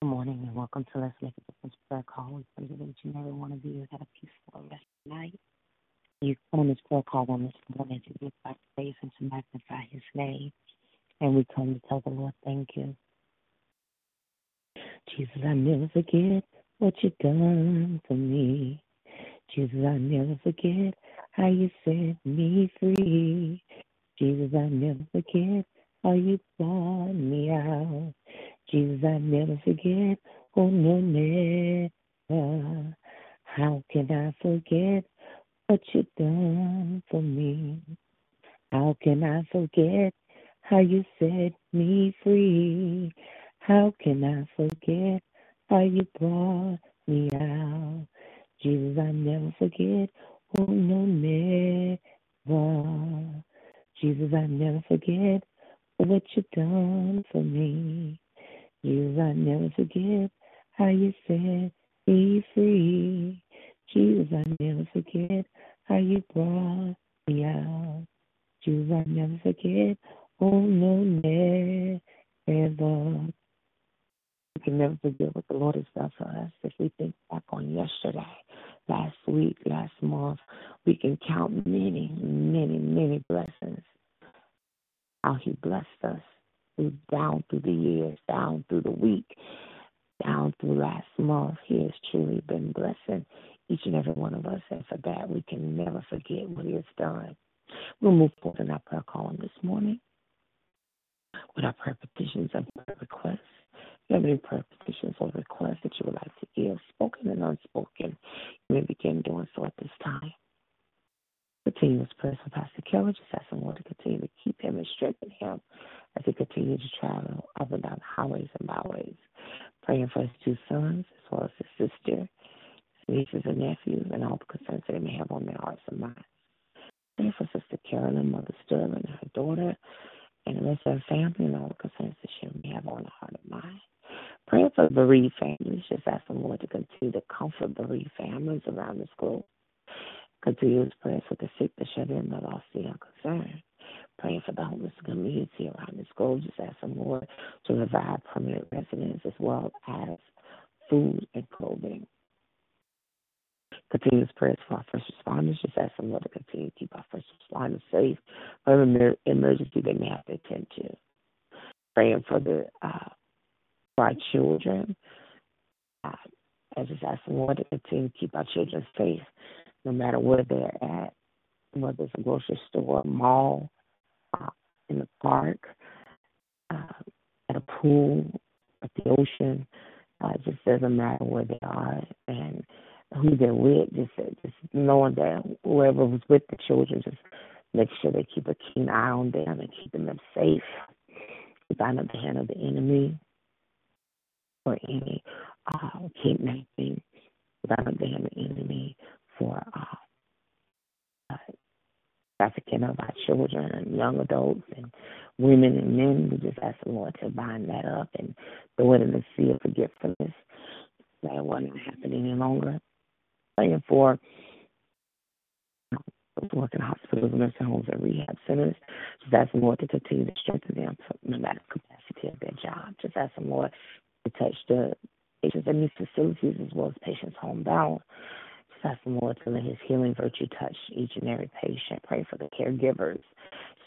Good morning and welcome to Let's Make a Difference prayer call. We pray that each and every one of you had a peaceful rest night. You come on this prayer call on this morning to give back praise and to magnify his name. And we come to tell the Lord thank you. Jesus, I never forget what you've done for me. Jesus, I never forget how you set me free. Jesus, I never forget how you brought me out. Jesus, I never forget. Oh, no, never. How can I forget what you've done for me? How can I forget how you set me free? How can I forget how you brought me out? Jesus, I never forget. Oh, no, never. Jesus, I never forget what you've done for me. Jesus, I never forget how you set me free. Jesus, I never forget how you brought me out. Jesus, I never forget. Oh, no, never. We can never forget what the Lord has done for us. If we think back on yesterday, last week, last month, we can count many, many, many blessings. How He blessed us down through the years, down through the week, down through last month. He has truly been blessing each and every one of us, and for that we can never forget what He has done. We'll move forward in our prayer call this morning with our prayer petitions and prayer requests. If you have any prayer petitions or requests that you would like to give, spoken and unspoken, you may begin doing so at this time. Continuous prayer for Pastor Kelly. Just ask the Lord to continue to keep him and strengthen him as he continues to travel up and down highways and byways. Praying for his two sons as well as his sister, nieces and nephews, and all the concerns that they may have on their hearts and minds. Praying for Sister Carolyn, Mother Sterling, and her daughter, and the rest of her family, and all the concerns that she may have on her heart and mind. Praying for bereaved families. Just ask the Lord to continue to comfort bereaved families around this globe. Continuous prayers for the sick, the shut in, the lost, the unconcerned. Praying for the homeless community around this globe. Just ask the Lord to provide permanent residence as well as food and clothing. Continuous prayers for our first responders. Just ask the Lord to continue to keep our first responders safe for every emergency they may have to attend to. Praying for the uh, for our children. Uh, I just ask the Lord to continue to keep our children safe no matter where they're at, whether it's a grocery store, mall, uh, in the park, uh, at a pool, at the ocean. Uh, it just doesn't matter where they are and who they're with. Just just knowing that whoever was with the children, just make sure they keep a keen eye on them and keeping them safe. Keep out of the hand of the enemy. for any uh, kidnapping, violent day the enemy, for uh, uh, trafficking of our children and young adults and women and men. We just ask the Lord to bind that up and throw it in the sea of forgetfulness. That it will not happen any longer. Praying for those who work in hospitals, nursing homes, and rehab centers. Just ask the Lord to continue to strengthen them no matter the capacity of their job. Just ask the Lord to touch the patients in these facilities as well as patients homebound. To let His healing virtue touch each and every patient. Pray for the caregivers.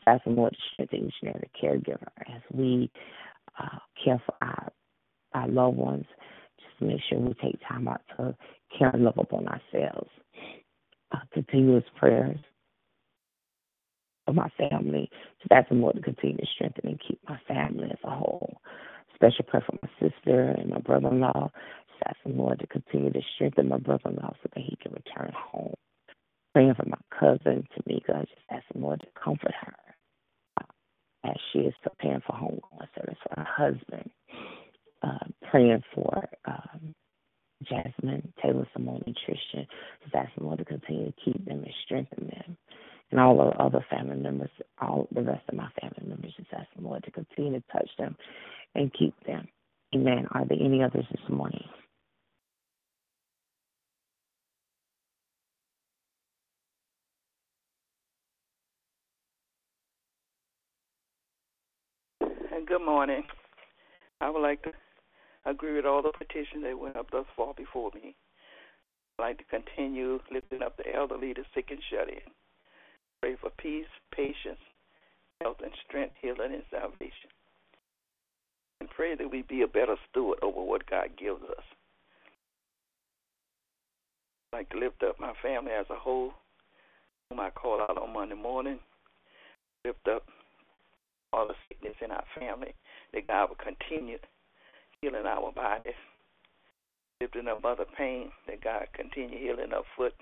To strengthen each and every caregiver as we uh, care for our our loved ones. Just make sure we take time out to care and love upon ourselves. Uh, continuous prayers for my family. Ask the Lord to continue to strengthen and keep my family as a whole. Special prayer for my sister and my brother in law. Just ask Lord to continue to strengthen my brother in law so that he can return home. Praying for my cousin, Tamika. Just ask the Lord to comfort her uh, as she is preparing for homegoing service for her husband. Uh, praying for um, Jasmine, Taylor, Simone, and Tristan. Just ask the Lord to continue to keep them and strengthen them and all the other family members, all the rest of my family members, just ask the Lord to continue to touch them and keep them. Amen. Are there any others this morning? Good morning. I would like to agree with all the petitions that went up thus far before me. I'd like to continue lifting up the elderly, the sick, and shut in. Pray for peace, patience, health, and strength, healing, and salvation. And pray that we be a better steward over what God gives us. I'd like to lift up my family as a whole, whom I call out on Monday morning. Lift up all the sickness in our family, that God will continue healing our bodies. Lifting up Mother Pain, that God continue healing her foot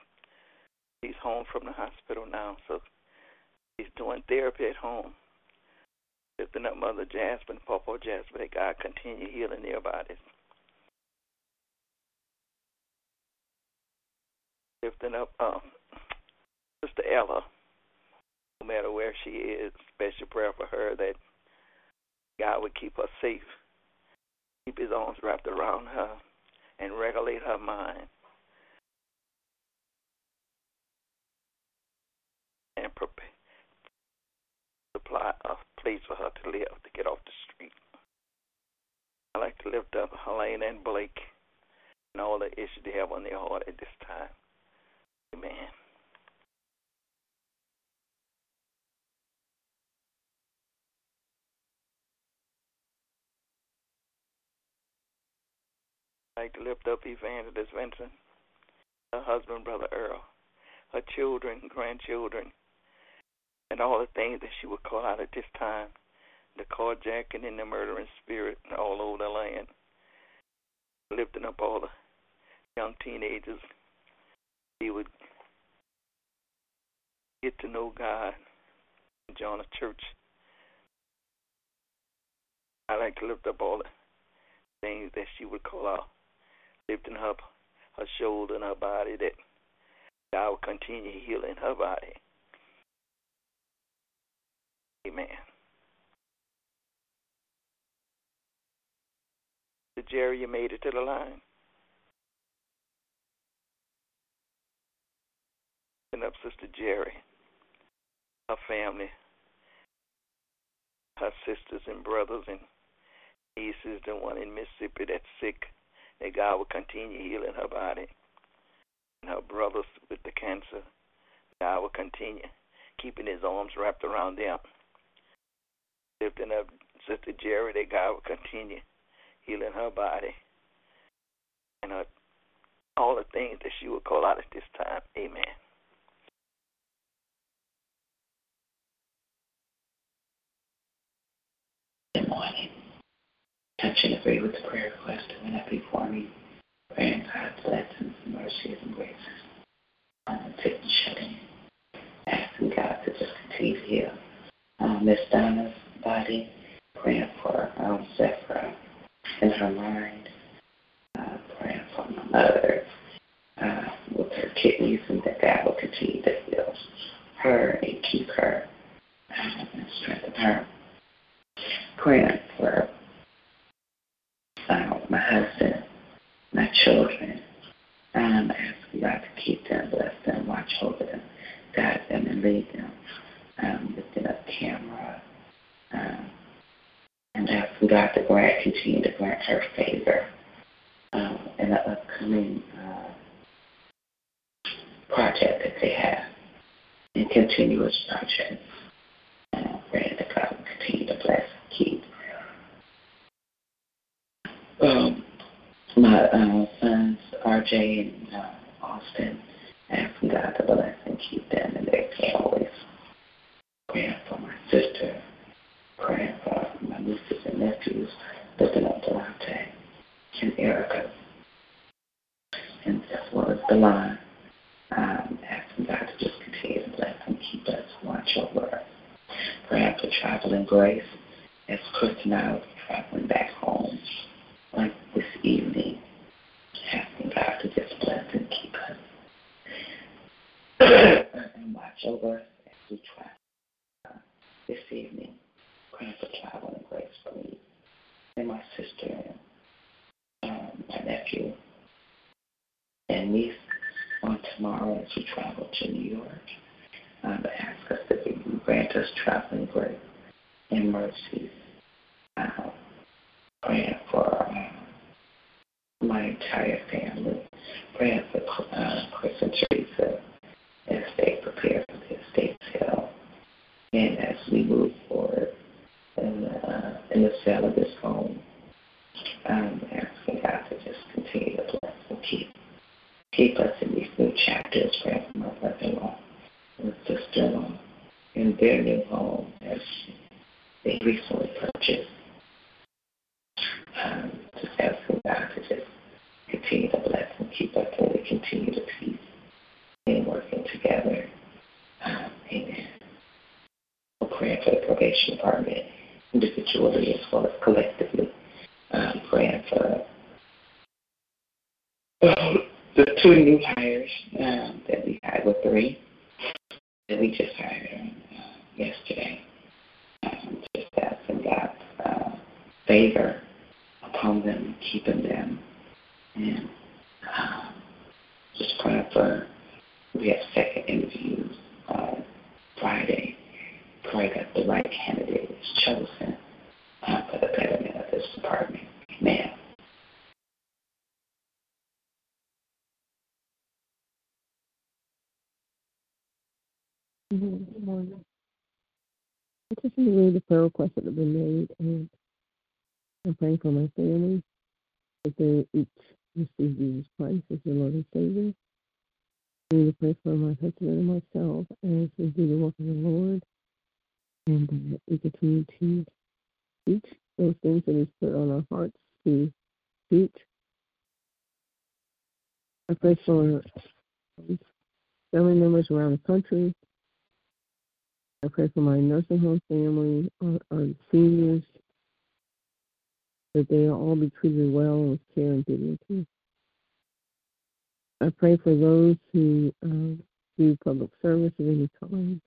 He's home from the hospital now, so he's doing therapy at home. Lifting up Mother Jasmine, Papa Jasmine, that God continue healing their bodies. Lifting up um, Sister Ella, no matter where she is, special prayer for her that God would keep her safe, keep his arms wrapped around her, and regulate her mind. and prepare, supply a place for her to live to get off the street. I'd like to lift up Helena and Blake and all the issues they have on their heart at this time. Amen. I'd like to lift up Evangelist Vincent, her husband, Brother Earl, her children, grandchildren, and all the things that she would call out at this time the carjacking and the murdering spirit all over the land, lifting up all the young teenagers. He would get to know God and join a church. I like to lift up all the things that she would call out, lifting up her shoulder and her body, that God will continue healing her body. Amen. Sister Jerry, you made it to the line. And up Sister Jerry, her family, her sisters and brothers and nieces, the one in Mississippi that's sick, that God will continue healing her body. And her brothers with the cancer, God will continue keeping his arms wrapped around them lifting up Sister Jerry that God will continue healing her body and her, all the things that she would call out at this time. Amen. Good morning. Touch and agree with the prayer request that went up before me. Praying God's blessings, mercies, and graces on the sick and shut in. Asking God to just continue to heal um, Miss Donna's body, praying for um, Zephyr in her mind, Uh, praying for my mother uh, with her kidneys, and that God will continue to heal her and keep her uh, and strengthen her. Praying for uh, my husband, my children, um, ask God to keep them, bless them, watch over them, guide them, and lead them. Um, lifting up camera. Um, and asking God to grant, continue to grant her favor um, in the upcoming uh, project that they have, and continuous projects. And I'm praying that God will continue to bless keep. Um, my uh, sons, RJ and uh, Austin, asking God to bless and keep them and their families. Praying for my sister, praying for my nieces and nephews, lifting up Delante and Erica, and as well as line, um, asking God to just continue to bless and keep us, watch over us. Praying for traveling grace as Chris and I will be traveling back home like this evening, asking God to just bless and keep us and watch over us as we travel uh, this evening. Praying for travel and grace for me and my sister and um, my nephew and niece on tomorrow as we travel to New York. Um, ask us that you grant us traveling grace and mercy. Um, praying for uh, entire family. Praying for uh, Chris and Teresa as they prepare for the estate sale and as we move forward in uh, in the sale of this home. Um, asking God to just continue to bless and keep keep us in these new chapters, praying for my brother-in-law and sister-in-law in their new home as they recently purchased. Um, just asking God to just continue to bless and keep us and we continue to peace and working together. Um, amen. We're praying for the probation department individually as well as collectively. Um, praying for uh, the two new hires um, that we had with three that we just hired uh, yesterday. Um, just asking God's uh, favor upon them, keeping them, and um, just praying for. We have second interviews on Friday. Pray that the right candidate is chosen uh, for the betterment of this department. Amen. Good morning. I just want to read the prayer requests that have been made, and I'm praying for my family that they each receive Jesus Christ as their Lord and Savior. I need to pray for my husband and myself as we do the work of the Lord, and that we continue to teach those things that He's put on our hearts to teach. I pray for family members around the country I pray for my nursing home family, our, our seniors, that they all be treated well with care and dignity. I pray for those who uh, do public service of any kind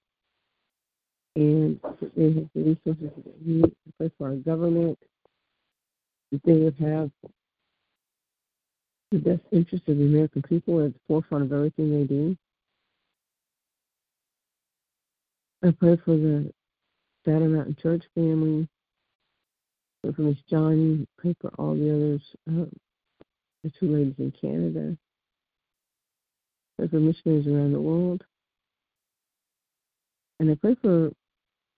and they have the resources that they need. Pray for our government, that they would have the best interest of the American people at the forefront of everything they do. I pray for the Shadow Mountain Church family. Pray for Miss Johnny. Pray for all the others, uh, the two ladies in Canada. Pray for missionaries around the world. And I pray for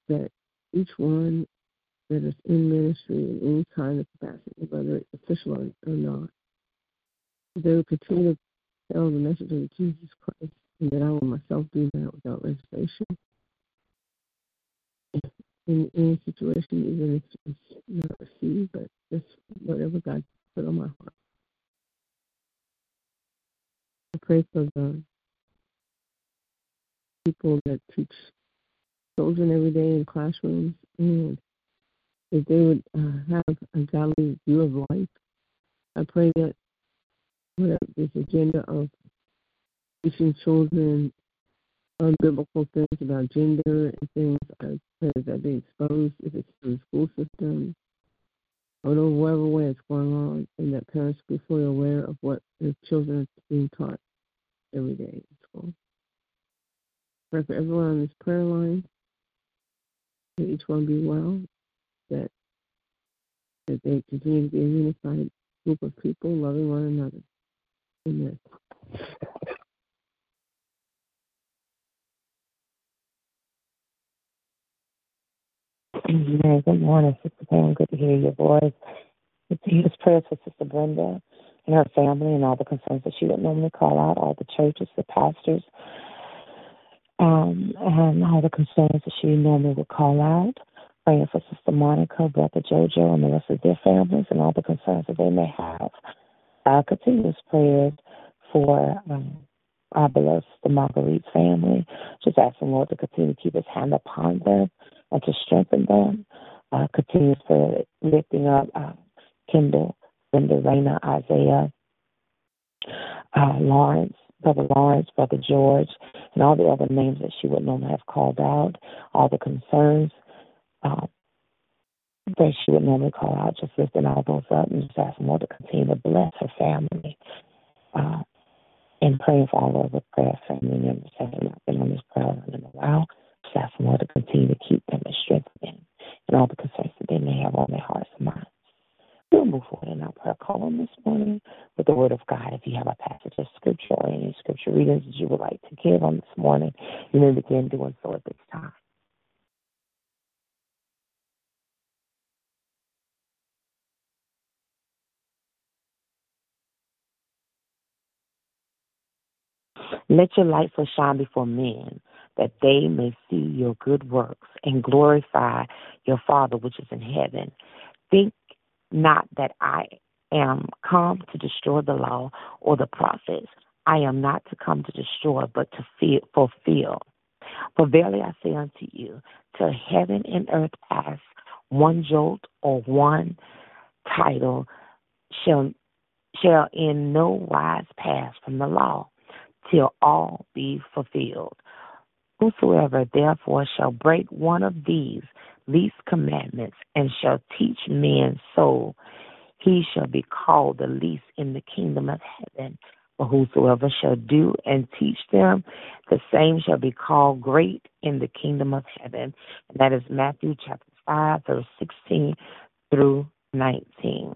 that each one that is in ministry in any kind of capacity, whether it's official or, or not, they will continue to tell the message of Jesus Christ, and that I will myself do that without reservation in any situation, even if it's not received, but just whatever God put on my heart. I pray for the people that teach children every day in classrooms and that they would uh, have a godly view of life. I pray that this agenda of teaching children unbiblical things about gender and things I pray that they exposed if it's through the school system or whatever way it's going on, and that parents be fully aware of what their children are being taught every day in school. Pray for everyone on this prayer line, that each one be well, that, that they continue to be a unified group of people loving one another. Amen. Good morning, Sister Pam. Good to hear your voice. Good to hear this prayer for Sister Brenda and her family and all the concerns that she would normally call out, all the churches, the pastors, um, and all the concerns that she normally would call out. Praying for Sister Monica, Brother Jojo, and the rest of their families and all the concerns that they may have. Uh, continuous prayers for um, our beloved Sister Marguerite's family. Just asking Lord to continue to keep his hand upon them and to strengthen them. Uh, continues for lifting up uh, Kendall, Linda, Raina, Isaiah, uh, Lawrence, Brother Lawrence, Brother George, and all the other names that she would normally have called out, all the concerns uh, that she would normally call out, just lifting all those up and just asking Lord to continue to bless her family. Uh, and praying for all of the prayer family members that have not been on this prayer line in a while. Just asking Lord to continue to keep them and strengthen them and all the concerns that they may have on their hearts and minds. We'll move forward in our prayer column this morning with the Word of God. If you have a passage of Scripture or any Scripture readings that you would like to give on this morning, you may begin doing so at this time. Let your light so shine before men that they may see your good works and glorify your Father which is in heaven. Think not that I am come to destroy the law or the prophets. I am not to come to destroy, but to fulfill. For verily I say unto you, till heaven and earth pass, one jolt or one title shall shall in no wise pass from the law till all be fulfilled. Whosoever therefore shall break one of these least commandments and shall teach men so, he shall be called the least in the kingdom of heaven. But whosoever shall do and teach them, the same shall be called great in the kingdom of heaven. And that is Matthew chapter 5, verse 16 through 19.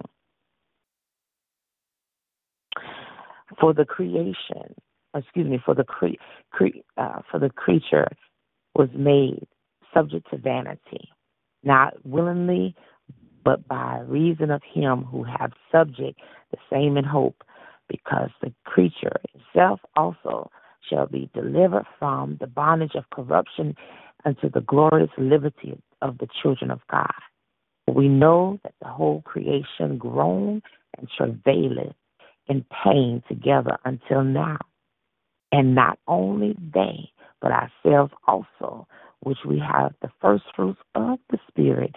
For the creation excuse me, for the cre- cre- uh, for the creature was made subject to vanity, not willingly, but by reason of him who hath subject the same in hope, because the creature itself also shall be delivered from the bondage of corruption unto the glorious liberty of the children of God. We know that the whole creation groan and travaileth in pain together until now. And not only they, but ourselves also, which we have the first fruits of the Spirit,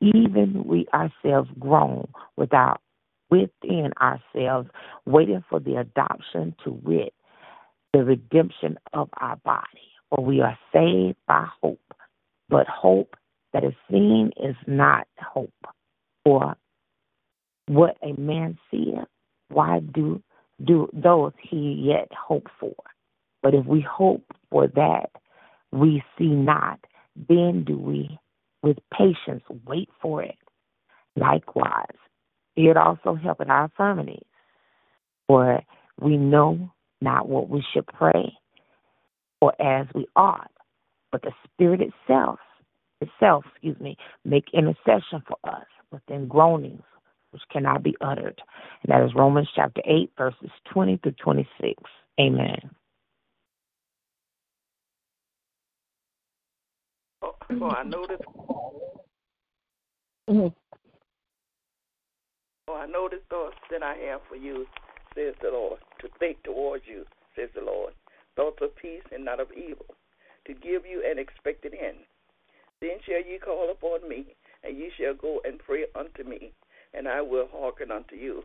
even we ourselves groan without within ourselves, waiting for the adoption to wit, the redemption of our body. For we are saved by hope, but hope that is seen is not hope. For what a man seeth, why do do those he yet hope for? But if we hope for that we see not, then do we with patience wait for it. Likewise, it also helpeth our infirmities, for we know not what we should pray or as we ought, but the Spirit itself, itself, excuse me, make intercession for us within groanings which cannot be uttered. And that is Romans chapter 8, verses 20 through 26. Amen. For I know this. Mm-hmm. For I know the thoughts that I have for you, says the Lord, to think towards you, says the Lord, thoughts of peace and not of evil, to give you an expected end. Then shall ye call upon me, and ye shall go and pray unto me, and I will hearken unto you.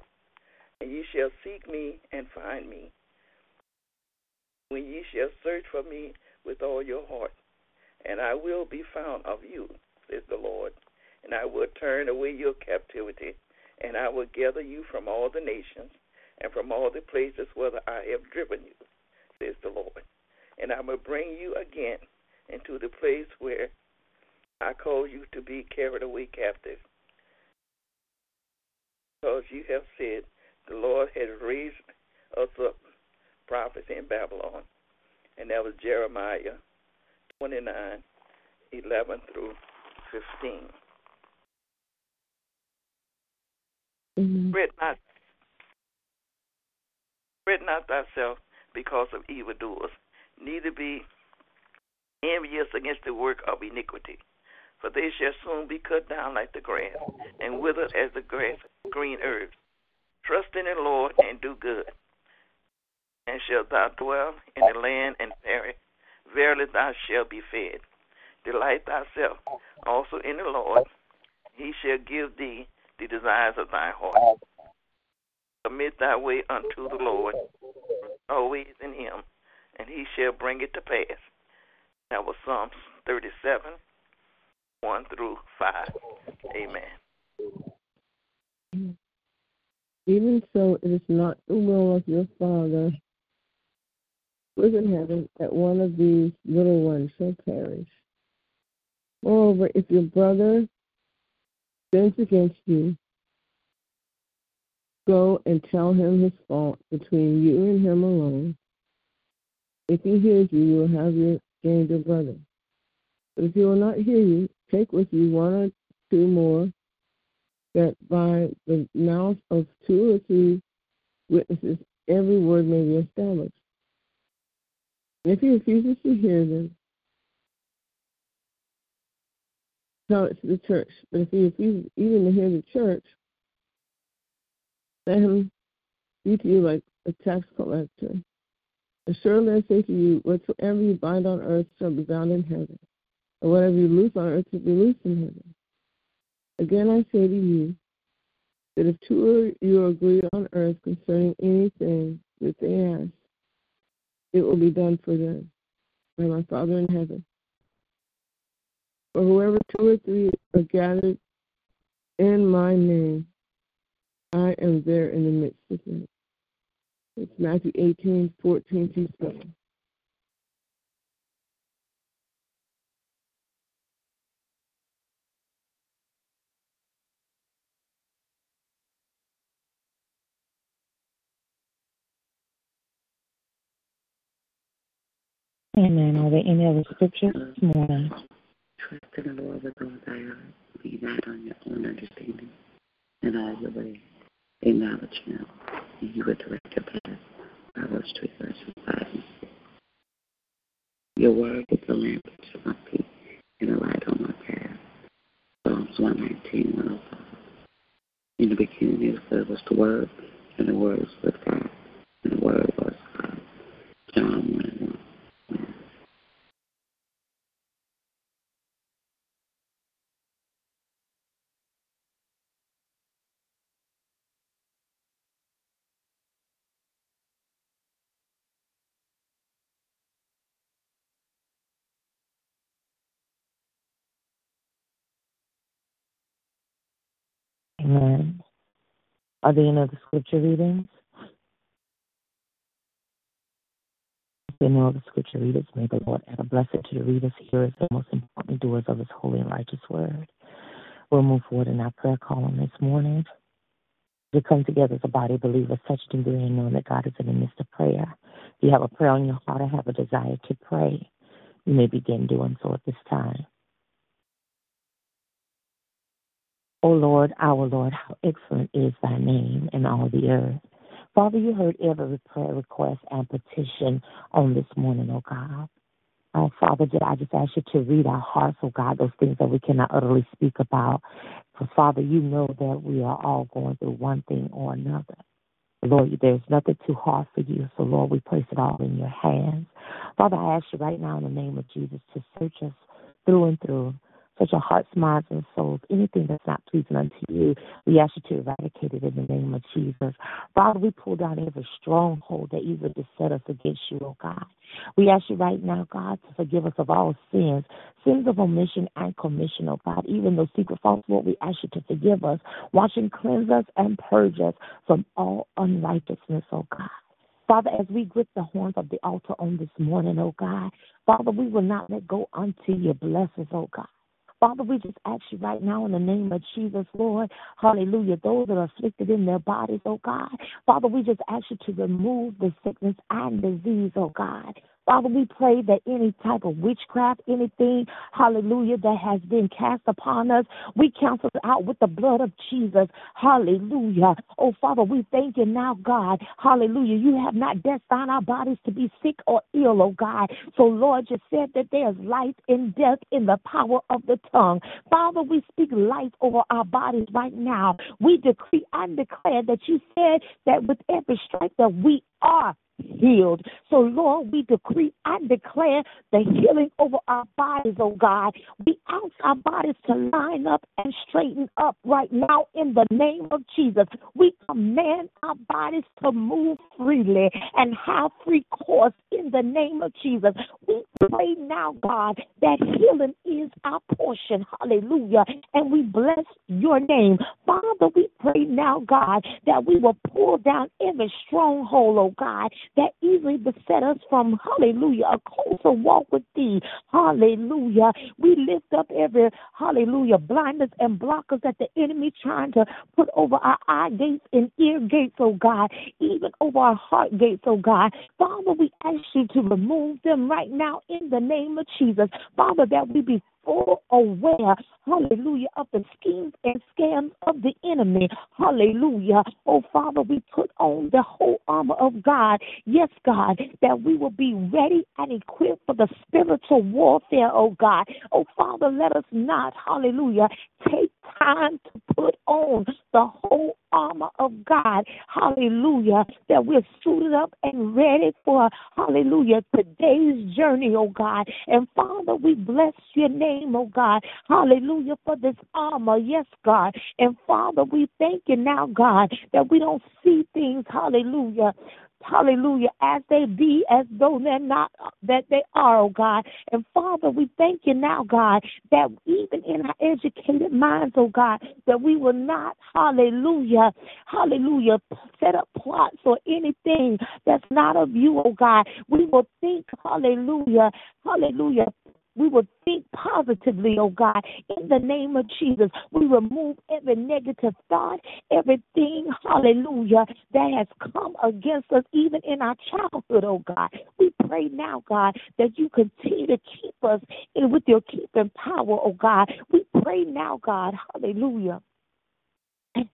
and ye shall seek me and find me. When ye shall search for me with all your heart, and I will be found of you, says the Lord, and I will turn away your captivity, and I will gather you from all the nations and from all the places where I have driven you, says the Lord. And I will bring you again into the place where I call you to be carried away captive. Because you have said, The Lord has raised us up prophets in Babylon. And that was Jeremiah 29 11 through 15. Mm-hmm. Not, not thyself because of evildoers, neither be envious against the work of iniquity. For they shall soon be cut down like the grass, and withered as the grass, green herbs. Trust in the Lord and do good, and shalt thou dwell in the land and perish. Verily thou shalt be fed. Delight thyself also in the Lord, he shall give thee the desires of thy heart. Commit thy way unto the Lord, always in him, and he shall bring it to pass. That was Psalms 37, 1 through 5. Amen. Even so, it is not the will of your Father is in heaven that one of these little ones shall perish. Moreover, if your brother sins against you, go and tell him his fault between you and him alone. If he hears you, you will have your gained your brother. But if he will not hear you, take with you one or two more, that by the mouth of two or three witnesses every word may be established. If he refuses to hear them, tell it to the church. But if he refuses even to hear the church, let him be to you like a tax collector. Assuredly, I say to you, whatsoever you bind on earth shall be bound in heaven, and whatever you loose on earth shall be loosed in heaven. Again I say to you, that if two of you agree on earth concerning anything that they ask, it will be done for them by my Father in heaven. For whoever two or three are gathered in my name, I am there in the midst of them. It's Matthew 18, 14 to 7. Amen. Are there any other scriptures uh, this morning? Trust in the Lord with all thy heart. Be not on your own understanding. In all your ways, acknowledge him, and he will direct your path. Proverbs 3, verses 5 and 6. Your word is a lamp unto my feet and a light on my path. Psalms 119, 105. In the beginning there was the Word, and the Word was with God, and the Word was God. John 1 and 1. Amen. Are there any other scripture readings? If there are other scripture readers, may the Lord add a blessing to the readers, hearers, and most importantly, doers of his holy and righteous word. We'll move forward in our prayer column this morning. We come together as a body of believers, degree and knowing that God is in the midst of prayer. If you have a prayer on your heart or have a desire to pray, you may begin doing so at this time. O Lord, our Lord, how excellent is thy name in all the earth. Father, you heard every prayer request and petition on this morning, O God. Oh, Father, did I just ask you to read our hearts, oh God, those things that we cannot utterly speak about. For Father, you know that we are all going through one thing or another. Lord, there's nothing too hard for you. So, Lord, we place it all in your hands. Father, I ask you right now in the name of Jesus to search us through and through Touch our hearts, minds, and souls. Anything that's not pleasing unto you, we ask you to eradicate it in the name of Jesus. Father, we pull down every stronghold that either set us against you, oh God. We ask you right now, God, to forgive us of all sins, sins of omission and commission, oh God. Even those secret faults, Lord, we ask you to forgive us, wash and cleanse us and purge us from all unrighteousness, oh God. Father, as we grip the horns of the altar on this morning, oh God, Father, we will not let go until your blessings, oh God. Father, we just ask you right now in the name of Jesus, Lord, hallelujah, those that are afflicted in their bodies, oh God. Father, we just ask you to remove the sickness and disease, oh God. Father, we pray that any type of witchcraft, anything, hallelujah, that has been cast upon us, we cancel it out with the blood of Jesus. Hallelujah. Oh, Father, we thank you now, God. Hallelujah. You have not destined our bodies to be sick or ill, oh God. So, Lord, you said that there's life and death in the power of the tongue. Father, we speak life over our bodies right now. We decree and declare that you said that with every stripe that we are healed. So, Lord, we decree and declare the healing over our bodies, oh God. We ask our bodies to line up and straighten up right now in the name of Jesus. We command our bodies to move freely and have free course in the name of Jesus. We pray now, God, that healing is our portion. Hallelujah. And we bless your name. Father, we pray now, God, that we will pull down every stronghold, oh God, that easily beset us from, hallelujah, a closer walk with thee. Hallelujah. We lift up every, hallelujah, blindness and blockers that the enemy trying to put over our eye gates and ear gates, oh God, even over our heart gates, oh God. Father, we ask you to remove them right now in the name of Jesus. Father, that we be full aware, hallelujah, of the schemes and scams of the enemy. Hallelujah. Oh, Father, we put on the whole armor of God. Yes, God, that we will be ready and equipped for the spiritual warfare, oh God. Oh, Father, let us not, hallelujah, take time to put on the whole armor of God. Hallelujah. That we're suited up and ready for, hallelujah, today's journey, oh God. And Father, we bless your name, oh God. Hallelujah for this armor. Yes, God. And Father, we thank you now, God, that we don't see things, hallelujah, hallelujah, as they be, as though they're not, that they are, oh God. And Father, we thank you now, God, that even in our educated minds, oh God, that we will not, hallelujah, hallelujah, set up plots or anything that's not of you, oh God. We will think, hallelujah, hallelujah, we will think positively, oh God, in the name of Jesus. We remove every negative thought, everything, hallelujah, that has come against us, even in our childhood, oh God. We pray now, God, that you continue to keep us with your keeping power, oh God. We pray now, God, hallelujah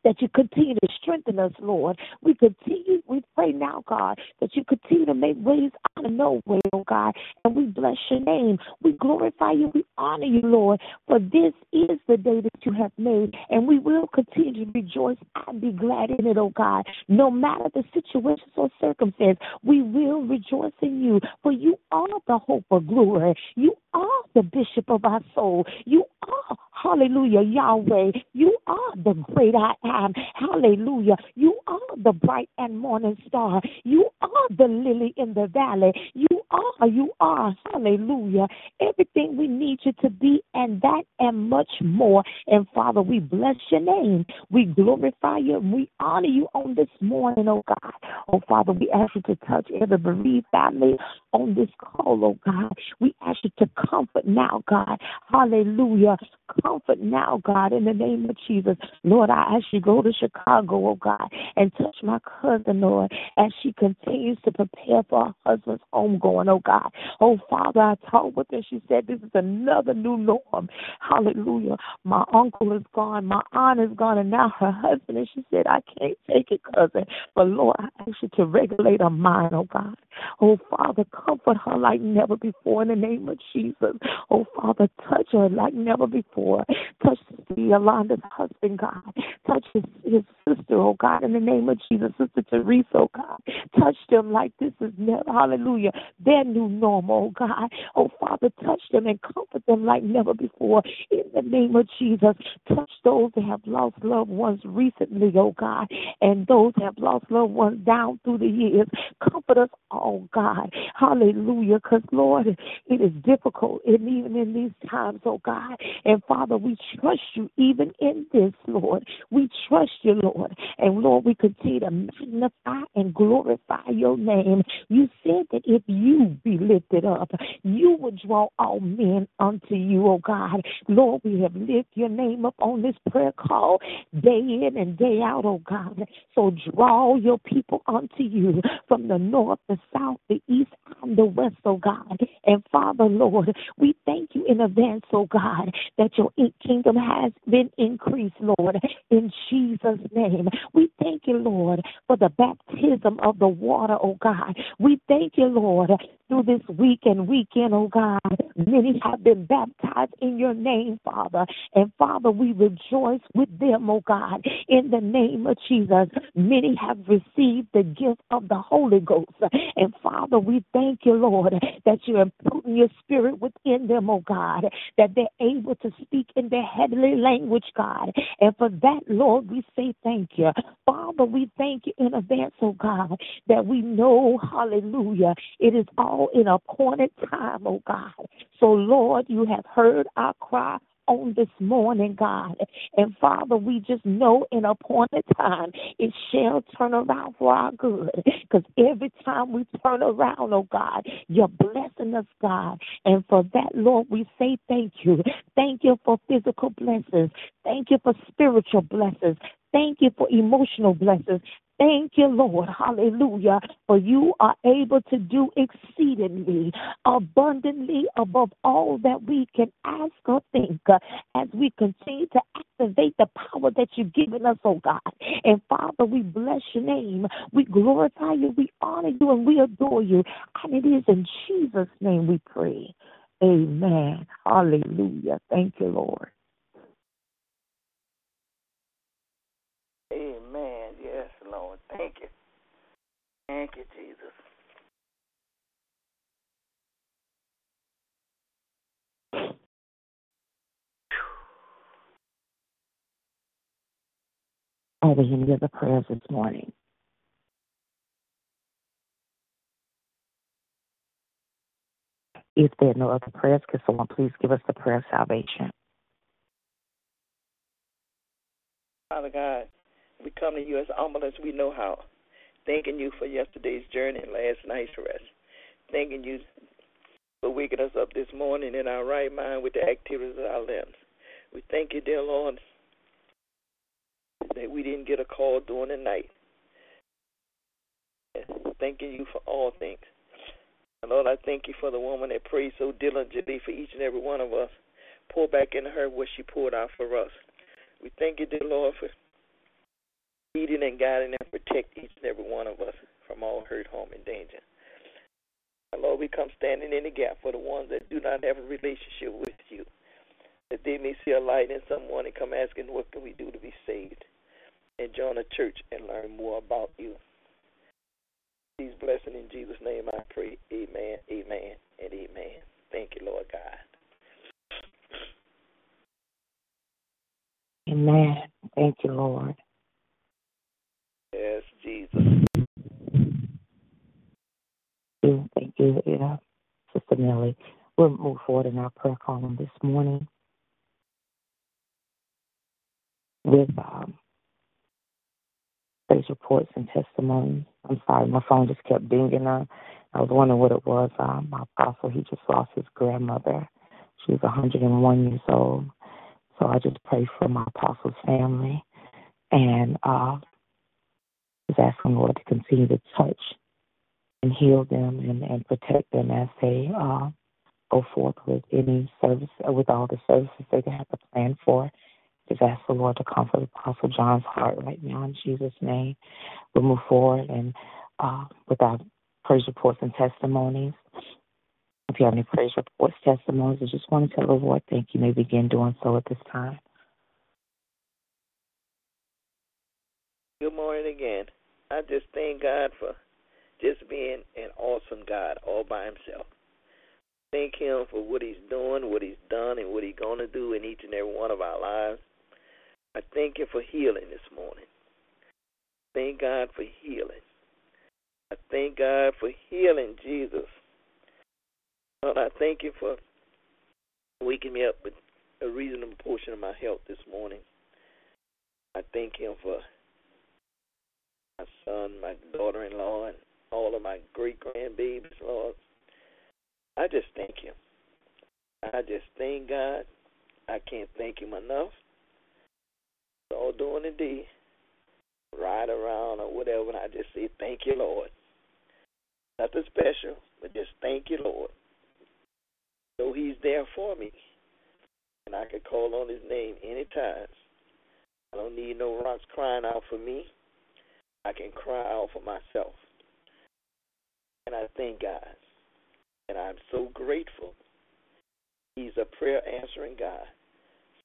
that you continue to strengthen us, Lord. We continue, we pray now, God, that you continue to make ways out of no way, oh God, and we bless your name. We glorify you, we honor you, Lord, for this is the day that you have made, and we will continue to rejoice and be glad in it, oh God. No matter the situations or circumstance, we will rejoice in you, for you are the hope of glory. You are the bishop of our soul. You are, hallelujah, Yahweh. You are the great I am. Hallelujah. You are the bright and morning star. You are the lily in the valley. You are, you are, hallelujah. Everything we need you to be, and that and much more. And Father, we bless your name. We glorify you we honor you on this morning, oh God. Oh Father, we ask you to touch every bereaved family on this call, oh God. We ask you to comfort now, God. Hallelujah. Comfort now, God, in the name of Jesus. Lord, I ask you go to Chicago, oh God, and touch my cousin, Lord, as she continues to prepare for her husband's homegoing, oh God. Oh Father, I talked with her. She said this is another new norm. Hallelujah. My uncle is gone, my aunt is gone, and now her husband. And she said, I can't take it, cousin. But Lord, I ask you to regulate her mind, oh God. Oh Father, comfort her like never before in the name of Jesus. Oh Father, touch her like never before. Touch the Yolanda's husband, God. Touch his, his sister, oh God, in the name of Jesus, Sister Teresa, oh God. Touch them like this is never, hallelujah, their new normal, oh God. Oh Father, touch them and comfort them like never before. In the name of Jesus, touch those that have lost loved ones recently, oh God, and those that have lost loved ones down through the years. Comfort us all, God. Hallelujah. Because, Lord, it is difficult, and even in these times, oh God. And Father, we trust you even in this, Lord. We trust you, Lord. And Lord, we continue to magnify and glorify your name. You said that if you be lifted up, you will draw all men unto you, oh God. Lord, we have lifted your name up on this prayer call day in and day out, oh God. So draw your people unto you from the north, the south, the east, and the west, oh God. And Father, Lord, we thank you in advance, oh God, that your kingdom has been increased, Lord, in Jesus' name. We thank you, Lord, for the baptism of the water, oh God. We thank you, Lord, through this week and weekend, oh God. Many have been baptized in your name, Father. And Father, we rejoice with them, oh God, in the name of Jesus. Many have received the gift of the Holy Ghost. And Father, we thank you, Lord, that you're putting your spirit within them, oh God, that they're able to speak in their heavenly language, God. And for that, Lord, we say thank you. Father, we thank you in advance, oh God, that we know, hallelujah, it is all in appointed time, oh God. So, Lord, you have heard our cry on this morning, God. And Father, we just know in appointed time it shall turn around for our good. Because every time we turn around, oh God, you're blessing us, God. And for that, Lord, we say thank you. Thank you for physical blessings. Thank you for spiritual blessings. Thank you for emotional blessings. Thank you, Lord. Hallelujah. For you are able to do exceedingly, abundantly above all that we can ask or think uh, as we continue to activate the power that you've given us, oh God. And Father, we bless your name. We glorify you. We honor you and we adore you. And it is in Jesus' name we pray. Amen. Hallelujah. Thank you, Lord. Amen. Yes, Lord. Thank you. Thank you, Jesus. Are there any other prayers this morning? If there are no other prayers, could someone please give us the prayer of salvation? Father God, we come to you as humble as we know how. Thanking you for yesterday's journey and last night's rest. Thanking you for waking us up this morning in our right mind with the activities of our limbs. We thank you, dear Lord, that we didn't get a call during the night. Thanking you for all things. And Lord, I thank you for the woman that prayed so diligently for each and every one of us. Pour back into her what she poured out for us. We thank you, dear Lord, for leading and guiding and protect each and every one of us from all hurt, harm, and danger. Lord, we come standing in the gap for the ones that do not have a relationship with you, that they may see a light in someone and come asking, what can we do to be saved? And join a church and learn more about you. These blessings in Jesus' name I pray. Amen, amen, and amen. Thank you, Lord God. Amen. Thank you, Lord. Yes, Jesus. Thank you, yeah, Sister Millie. We'll move forward in our prayer column this morning with um, praise reports and testimonies. I'm sorry, my phone just kept dinging. Uh, I was wondering what it was. Um, my apostle, he just lost his grandmother. She was 101 years old. So I just pray for my apostle's family and uh, just asking Lord to continue to touch and heal them and, and protect them as they uh, go forth with any service, with all the services they have to plan for. Just ask the Lord to comfort Apostle John's heart right now in Jesus' name. We'll move forward and uh, with our praise reports and testimonies. If you have any praise reports, testimonies, or just want to tell the Lord thank you, may begin doing so at this time. Good morning again. I just thank God for just being an awesome God all by himself. Thank him for what he's doing, what he's done, and what he's going to do in each and every one of our lives. I thank you for healing this morning. Thank God for healing. I thank God for healing, Jesus. Lord, I thank you for waking me up with a reasonable portion of my health this morning. I thank Him for my son, my daughter in law, and all of my great grandbabies, Lord. I just thank Him. I just thank God. I can't thank Him enough. All doing the day, ride around or whatever, and I just say, Thank you, Lord. Nothing special, but just thank you, Lord. So He's there for me and I can call on his name any anytime. I don't need no rocks crying out for me. I can cry out for myself. And I thank God. And I'm so grateful. He's a prayer answering God.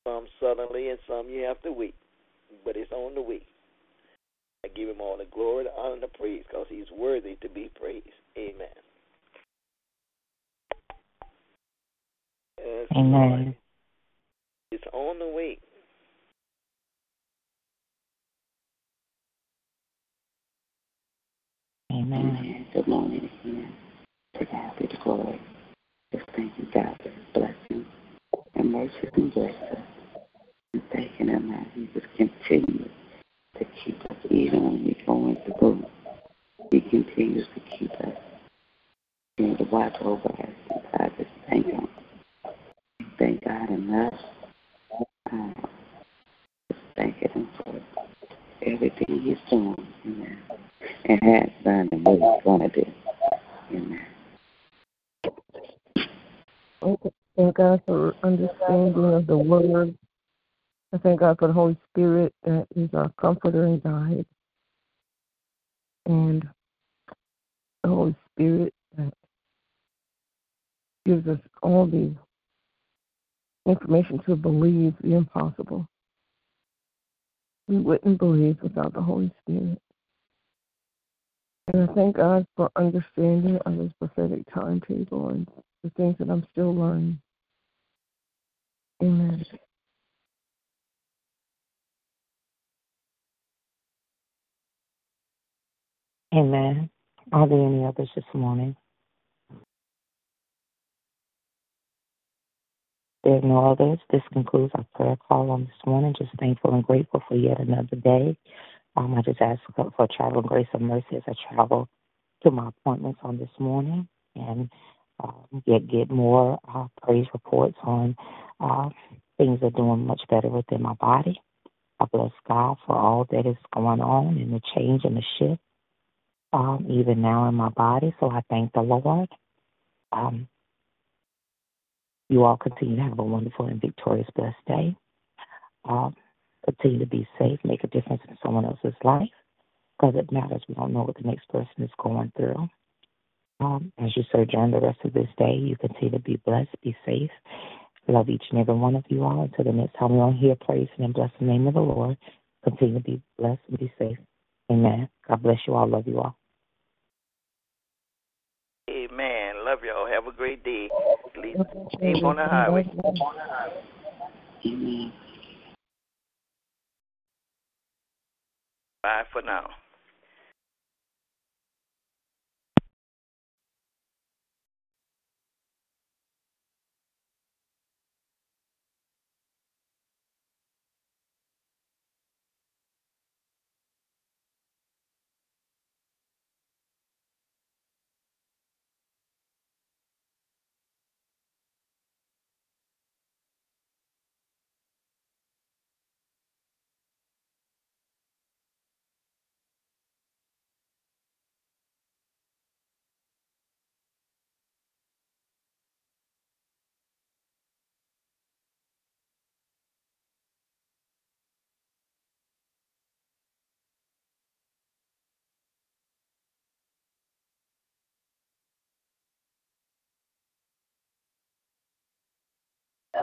Some suddenly and some you have to wait. But it's on the way. I give him all the glory, the honor, and the praise because he's worthy to be praised. Amen. Yes, Amen. Lord. It's on the way. Amen. Good morning again. To God be the glory. Just thank you, God, for his blessings and mercy and blessings. And thanking him that he just continues to keep us even when we go into gloom. He continues to keep us. You to watch over us. And I just thank him. Thank God enough. Uh, just thanking him for everything he's doing. Amen. And has done and what he's going to do. Amen. Thank God for understanding of the word. I thank God for the Holy Spirit that is our comforter and guide. And the Holy Spirit that gives us all the information to believe the impossible. We wouldn't believe without the Holy Spirit. And I thank God for understanding of his prophetic timetable and the things that I'm still learning. Amen. Amen. Are there any others this morning? There are no others. This concludes our prayer call on this morning. Just thankful and grateful for yet another day. Um, I just ask for, travel grace and mercy as I travel to my appointments on this morning and um, get get more uh, praise reports on uh, things are doing much better within my body. I bless God for all that is going on and the change and the shift, um, even now in my body. So I thank the Lord. Um, you all continue to have a wonderful and victorious, blessed day. Um, continue to be safe, make a difference in someone else's life because it matters. We don't know what the next person is going through. Um, as you sojourn the rest of this day, you continue to be blessed, be safe. Love each and every one of you all. Until the next time we on here, praise and bless the name of the Lord. Continue to be blessed and be safe. Amen. God bless you all. Love you all. Amen. Love y'all. Have a great day. Sleep safe on the highway. Amen. Bye for now.